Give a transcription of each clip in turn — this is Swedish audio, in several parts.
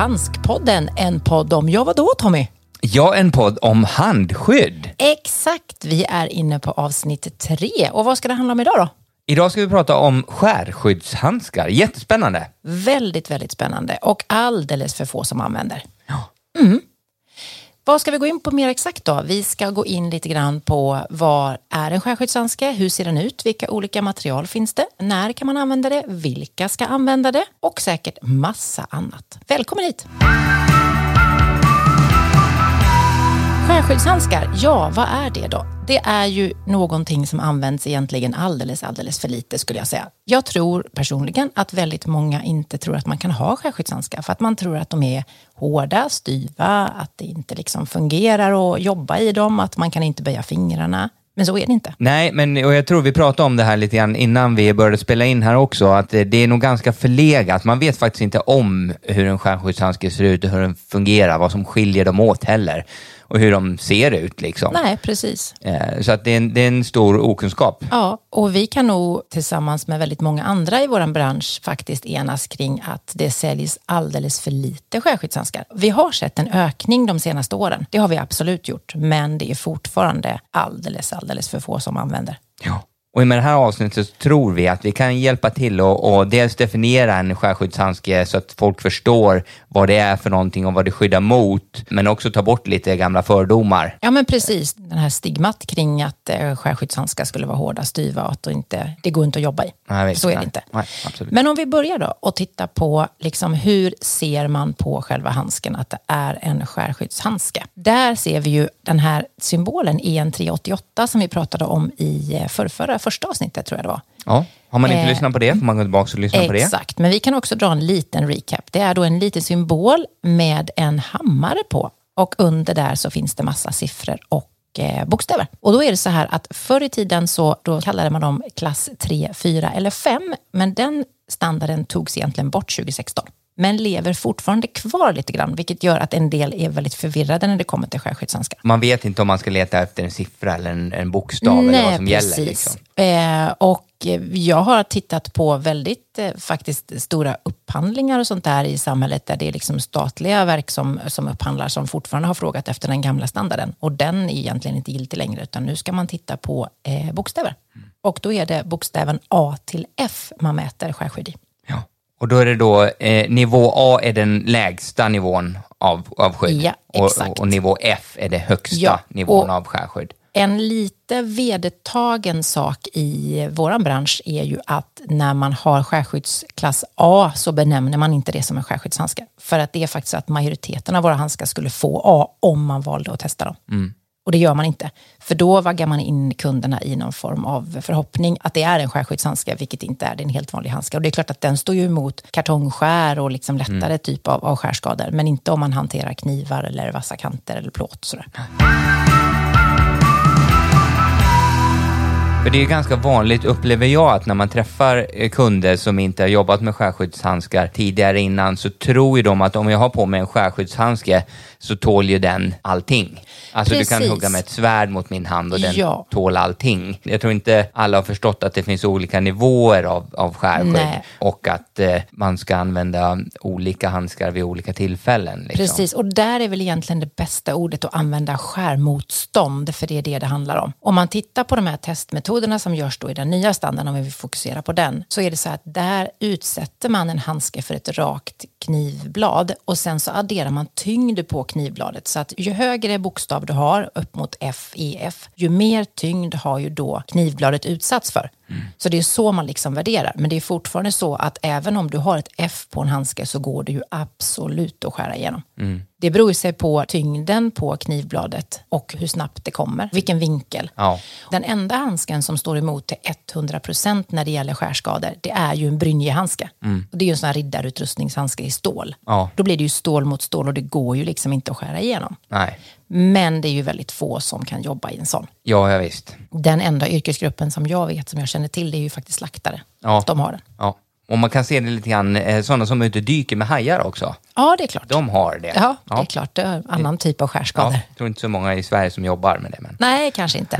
Handskpodden. En podd om, ja vadå Tommy? Ja, en podd om handskydd. Exakt, vi är inne på avsnitt tre. Och vad ska det handla om idag då? Idag ska vi prata om skärskyddshandskar. Jättespännande. Väldigt, väldigt spännande och alldeles för få som använder. Vad ska vi gå in på mer exakt då? Vi ska gå in lite grann på vad är en skärskyddshandske? Hur ser den ut? Vilka olika material finns det? När kan man använda det? Vilka ska använda det? Och säkert massa annat. Välkommen hit! Skärskyddshandskar, ja vad är det då? Det är ju någonting som används egentligen alldeles, alldeles för lite skulle jag säga. Jag tror personligen att väldigt många inte tror att man kan ha skärskyddshandskar för att man tror att de är hårda, styva, att det inte liksom fungerar att jobba i dem, att man kan inte böja fingrarna. Men så är det inte. Nej, men och jag tror vi pratade om det här lite grann innan vi började spela in här också, att eh, det, är nog ganska förlegat. Man vet faktiskt inte om hur en skärskyddshandske ser ut och hur den fungerar, vad som skiljer dem åt heller och hur de ser ut. Liksom. Nej, precis. Eh, Så att det är, en, det är en stor okunskap. Ja, och vi kan nog tillsammans med väldigt många andra i vår bransch faktiskt enas kring att det säljs alldeles för lite skärskyddshandskar. Vi har sett en ökning de senaste åren. Det har vi absolut gjort, men det är fortfarande alldeles, alldeles för få som använder. Ja. Och med det här avsnittet så tror vi att vi kan hjälpa till och, och dels definiera en skärskyddshandske så att folk förstår vad det är för någonting och vad det skyddar mot, men också ta bort lite gamla fördomar. Ja, men precis. Den här stigmat kring att eh, skärskyddshandskar skulle vara hårda, styva och att det, inte, det går inte att jobba i. Nej, så är det inte. Nej. Men om vi börjar då och tittar på liksom hur ser man på själva handsken att det är en skärskyddshandske. Där ser vi ju den här symbolen EN388 som vi pratade om i eh, förrförra, första avsnittet tror jag det var. Ja. Har man inte Eh, lyssnat på det får man gå tillbaka och lyssna på det. Exakt, men vi kan också dra en liten recap. Det är då en liten symbol med en hammare på och under där så finns det massa siffror och Eh, bokstäver. Och då är det så här att förr i tiden så då kallade man dem klass 3, 4 eller 5, men den standarden togs egentligen bort 2016 men lever fortfarande kvar lite grann, vilket gör att en del är väldigt förvirrade när det kommer till skärskyddshandskar. Man vet inte om man ska leta efter en siffra eller en, en bokstav eller vad som gäller. Liksom. Eh, och jag har tittat på väldigt eh, faktiskt stora upphandlingar och sånt där i samhället där det är liksom statliga verk som, som upphandlar som fortfarande har frågat efter den gamla standarden. Och den är egentligen inte giltig längre utan nu ska man titta på eh, bokstäver. Och då är det bokstäven A till F man mäter skärskydd i. Och då är det då, eh, nivå A är den lägsta nivån av, av skydd. Ja, och, exakt. och, och nivå F är det högsta Ja, nivån av skärskydd. En lite vedertagen sak i vår bransch är ju att när man har skärskyddsklass A så benämner man inte det som en skärskyddshandske. För att det är faktiskt så att majoriteten av våra handskar skulle få A om man valde att testa dem. Och det gör man inte. För då vaggar man in kunderna i någon form av förhoppning att det är en skärskyddshandske, vilket inte är. Det är en helt vanlig handske. Och det är klart att den står ju emot kartongskär och liksom lättare typ av, av skärskador. Men inte om man hanterar knivar eller vassa kanter eller plåt. Sådär. För det är ganska vanligt, upplever jag, att när man träffar eh, kunder som inte har jobbat med skärskyddshandskar tidigare innan så tror ju de att om jag har på mig en skärskyddshandske så tål ju den allting. Alltså du kan Precis. hugga med ett svärd mot min hand och den Ja. tål allting. Jag tror inte alla har förstått att det finns olika nivåer av, av skärskydd Nej. och att eh, man ska använda olika handskar vid olika tillfällen. Liksom. Precis, och där är väl egentligen det bästa ordet att använda skärmotstånd, för det är det det handlar om. Om man tittar på de här testmetoderna som görs då i den nya standarden, om vi vill fokusera på den, så är det så att där utsätter man en handske för ett rakt knivblad och sen så adderar man tyngd på knivbladet. Så att ju högre bokstav du har, upp mot F, EF, ju mer tyngd har ju då knivbladet utsatts för. Så det är så man liksom värderar. Men det är fortfarande så att även om du har ett F på en handske så går det ju absolut att skära igenom. Det beror sig på tyngden på knivbladet och hur snabbt det kommer, vilken vinkel. Ja. Den enda handsken som står emot till 100% när det gäller skärskador, det är ju en brynjehandske. Och det är ju en sån här riddarutrustningshandske i stål. Ja. Då blir det ju stål mot stål och det går ju liksom inte att skära igenom. Nej. Men det är ju väldigt få som kan jobba i en sån. Ja, ja visst. Den enda yrkesgruppen som jag vet, som jag känner till, det är ju faktiskt slaktare. Ja. De har den. Ja. Och man kan se det lite grann, eh, sådana som är ute och dyker med hajar också. Ja, det är klart. De har det. Ja, det är klart. Det är en annan typ av skärskador. Ja, jag tror inte så många i Sverige som jobbar med det. Men... Nej, kanske inte.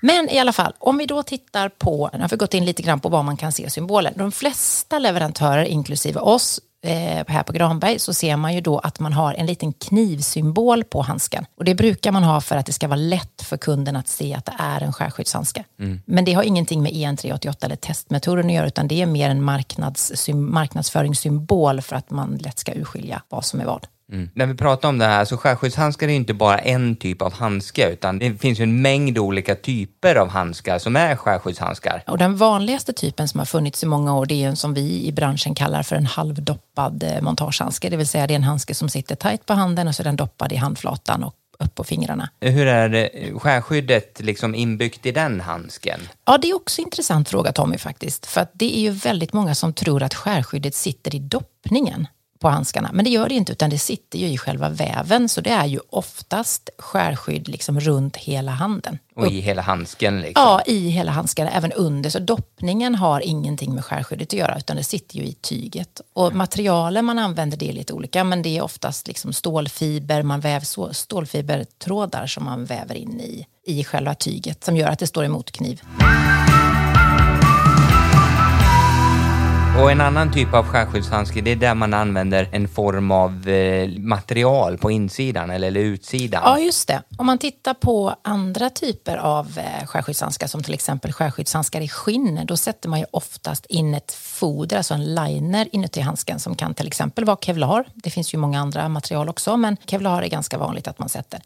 Men i alla fall, om vi då tittar på, nu har vi gått in lite grann på vad man kan se symboler. De flesta leverantörer, inklusive oss, eh, här på Granberg så ser man ju då att man har en liten knivsymbol på handsken. Och det brukar man ha för att det ska vara lätt för kunden att se att det är en skärskyddshandske. Mm. Men det har ingenting med EN388 eller testmetoden att göra utan det är mer en marknads, marknadsföringssymbol för att man lätt ska urskilja vad som är vad. Mm. När vi pratar om det här, så skärskyddshandskar är inte bara en typ av handske, utan det finns ju en mängd olika typer av handskar som är skärskyddshandskar. Och den vanligaste typen som har funnits i många år, det är en som vi i branschen kallar för en halvdoppad eh, montagehandske. Det vill säga det är en handske som sitter tajt på handen och så är den doppad i handflatan och upp på fingrarna. Hur är det, skärskyddet liksom inbyggt i den handsken? Ja, det är också en intressant fråga Tommy faktiskt. För att det är ju väldigt många som tror att skärskyddet sitter i doppningen på handskarna. Men det gör det inte, utan det sitter ju i själva väven. Så det är ju oftast skärskydd liksom runt hela handen. Och i hela handsken? Liksom. Ja, i hela handsken, även under. Så doppningen har ingenting med skärskyddet att göra, utan det sitter ju i tyget. Och materialen man använder det är lite olika, men det är oftast liksom stålfiber, man väver stålfibertrådar som man väver in i, i själva tyget, som gör att det står emot kniv. Och en annan typ av skärskyddshandske, det är där man använder en form av eh, material på insidan eller, eller, utsidan. Ja, just det. Om man tittar på andra typer av eh, skärskyddshandskar, som till exempel skärskyddshandskar i skinn, då sätter man ju oftast in ett foder, alltså en liner inuti handsken som kan till exempel vara kevlar. Det finns ju många andra material också, men kevlar är ganska vanligt att man sätter.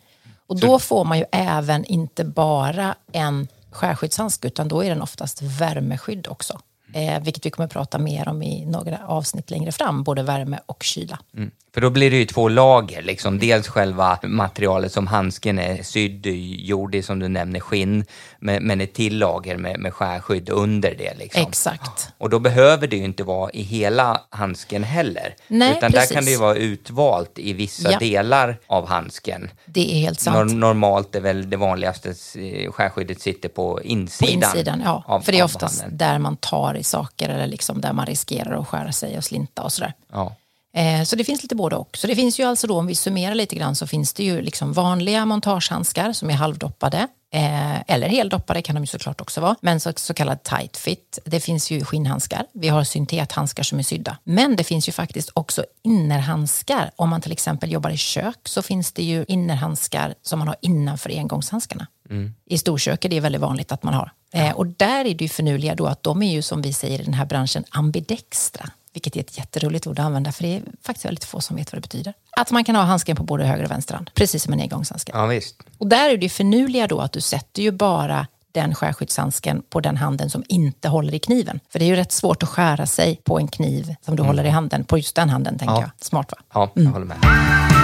Och då får man ju även inte bara en skärskyddshandske, utan då är den oftast värmeskydd också eh, vilket vi kommer att prata mer om i några avsnitt längre fram, både värme och kyla. Mm. För då blir det ju två lager, liksom. dels själva materialet som handsken är sydd, gjord i, som du nämner, skinn, men ett till lager med, med skärskydd under det. Liksom. Exakt. Och då behöver det ju inte vara i hela handsken heller, Nej, utan precis. där kan det ju vara utvalt i vissa ja. delar av handsken. Det är helt sant. normalt är väl det vanligaste eh, skärskyddet sitter på insidan. På insidan, ja. Av, För det är oftast där man tar i saker eller liksom där man riskerar att skära sig och slinta och sådär. Ja. Eh, så det finns lite både och. Så det finns ju alltså då, om vi summerar lite grann, så finns det ju liksom vanliga montagehandskar som är halvdoppade. Eh, eller heldoppade kan de ju såklart också vara. Men så, så kallad tight fit. Det finns ju skinnhandskar. Vi har syntethandskar som är sydda. Men det finns ju faktiskt också innerhandskar. Om man till exempel jobbar i kök så finns det ju innerhandskar som man har innanför engångshandskarna. Mm. I storkök är det väldigt vanligt att man har. Ja. Eh, och där är det ju förnuliga då att de är ju som vi säger i den här branschen ambidextra. Vilket är ett jätteroligt ord att använda för det är faktiskt väldigt få som vet vad det betyder. Att man kan ha handsken på både höger och vänster hand, precis som en engångshandske. Ja, visst. Och där är det förnuliga då att du sätter ju bara den skärskyddshandsken på den handen som inte håller i kniven. För det är ju rätt svårt att skära sig på en kniv som du mm. håller i handen, på just den handen tänker ja. jag. Smart va? Ja, jag mm. håller med.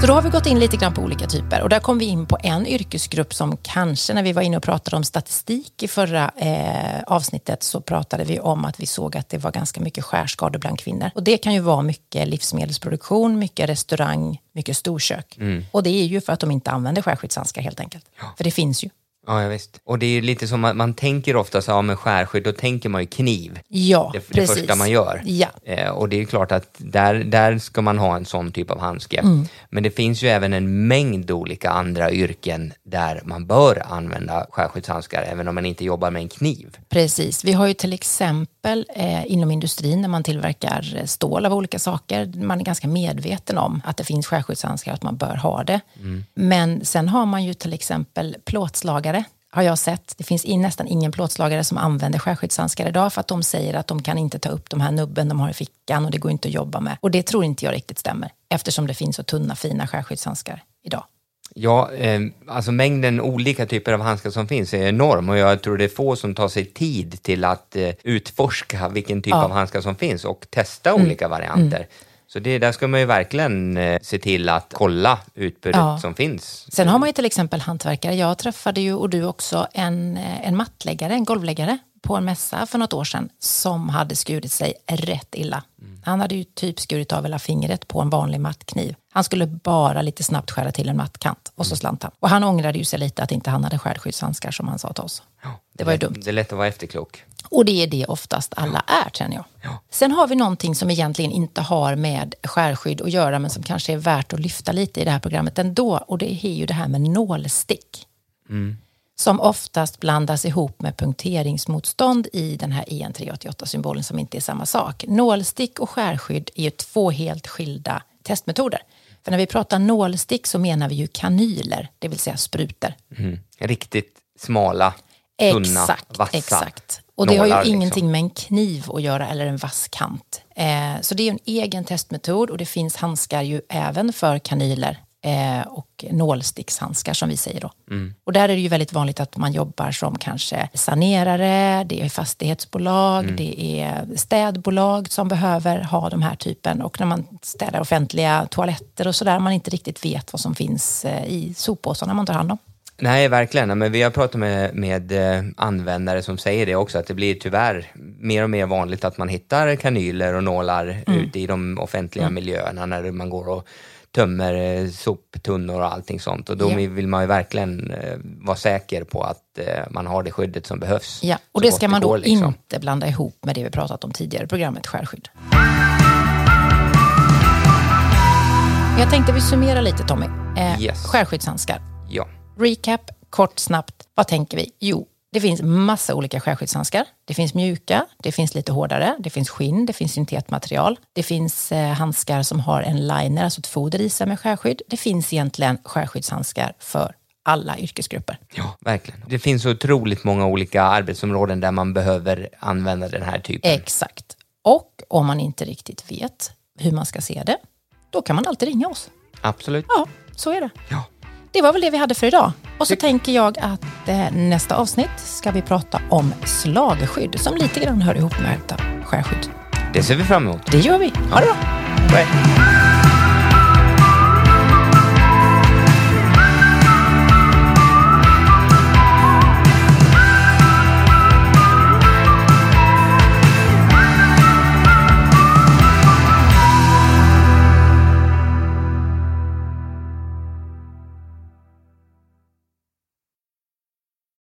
Så då har vi gått in lite grann på olika typer och där kom vi in på en yrkesgrupp som kanske när vi var inne och pratade om statistik i förra eh, avsnittet så pratade vi om att vi såg att det var ganska mycket skärskador bland kvinnor. Och det kan ju vara mycket livsmedelsproduktion, mycket restaurang, mycket storkök. Mm. Och det är ju för att de inte använder skärskyddshandskar helt enkelt. Ja. För det finns ju. Ja, ja, visst. Och det är lite som att man tänker ofta så, ja, med skärskydd, då tänker man ju kniv. Ja, det, precis. det första man gör. Ja. Eh, och det är klart att där, där ska man ha en sån typ av handske. Mm. Men det finns ju även en mängd olika andra yrken där man bör använda skärskyddshandskar, även om man inte jobbar med en kniv. Precis. Vi har ju till exempel eh, inom industrin när man tillverkar stål av olika saker, man är ganska medveten om att det finns skärskyddshandskar och att man bör ha det. Mm. Men sen har man ju till exempel plåtslagare har jag sett. Det finns in, nästan ingen plåtslagare som använder skärskyddshandskar idag för att de säger att de kan inte ta upp de här nubben de har i fickan och det går inte att jobba med. Och det tror inte jag riktigt stämmer eftersom det finns så tunna fina skärskyddshandskar idag. Ja, eh, alltså mängden olika typer av handskar som finns är enorm och jag tror det är få som tar sig tid till att eh, utforska vilken typ ja. av handskar som finns och testa mm. olika varianter. Mm. Så det, där ska man ju verkligen eh, se till att kolla utbudet ja. som finns. Sen har man ju till exempel hantverkare. Jag träffade ju, och du också, en, eh, en mattläggare, en golvläggare på en mässa för något år sedan som hade skurit sig rätt illa. Han hade ju typ skurit av hela fingret på en vanlig mattkniv. Han skulle bara lite snabbt skära till en mattkant och så slant han. Och han ångrade ju sig lite att inte han hade skärskyddshandskar som han sa till oss. det var ju dumt. Det är lätt att vara efterklok. Och det är det oftast alla är, känner jag. Ja. Sen har vi någonting som egentligen inte har med skärskydd att göra, men som kanske är värt att lyfta lite i det här programmet ändå. Och det är ju det här med nålstick. Som oftast blandas ihop med punkteringsmotstånd i den här EN 388-symbolen som inte är samma sak. Nålstick och skärskydd är ju två helt skilda testmetoder. För när vi pratar nålstick så menar vi ju kanyler, det vill säga sprutor. Mm. Riktigt smala, tunna, Exakt, vassa exakt. Och det har ju nålar, liksom. ingenting med en kniv att göra eller en vass kant. Eh, så det är en egen testmetod och det finns handskar ju även för kanyler eh, och nålstickshandskar som vi säger då. Mm. Och där är det ju väldigt vanligt att man jobbar som kanske sanerare, det är fastighetsbolag, Mm. det är städbolag som behöver ha de här typen och när man städar offentliga toaletter och sådär, man inte riktigt vet vad som finns eh, i soppåsarna man tar hand om. Nej, verkligen. Men vi har pratat med, med eh, användare som säger det också, att det blir tyvärr mer och mer vanligt att man hittar kanyler och nålar Mm. ute i de offentliga miljöerna när man går och tömmer eh, soptunnor och allting sånt. Och då Ja. vill man ju verkligen eh, vara säker på att eh, man har det skyddet som behövs. Ja, och det ska man då liksom. inte blanda ihop med det vi pratat om tidigare i programmet skärskydd. Jag tänkte vi summerar lite Tommy. Eh, Yes. Skärskyddshandskar. Ja. Recap, kort, snabbt. Vad tänker vi? Jo, det finns massa olika skärskyddshandskar. Det finns mjuka, det finns lite hårdare, det finns skinn, det finns syntetmaterial. Det finns eh, handskar som har en liner, alltså ett foder i sig med skärskydd. Det finns egentligen skärskyddshandskar för alla yrkesgrupper. ja, verkligen. Det finns otroligt många olika arbetsområden där man behöver använda den här typen. Exakt. Och om man inte riktigt vet hur man ska se det, då kan man alltid ringa oss. Absolut. Ja, så är det. Ja. Det var väl det vi hade för idag. Och så tänker jag att eh, nästa avsnitt ska vi prata om slagskydd som lite grann hör ihop med skärskydd. Det ser vi fram emot. Det gör vi. Ha det bra! Bye.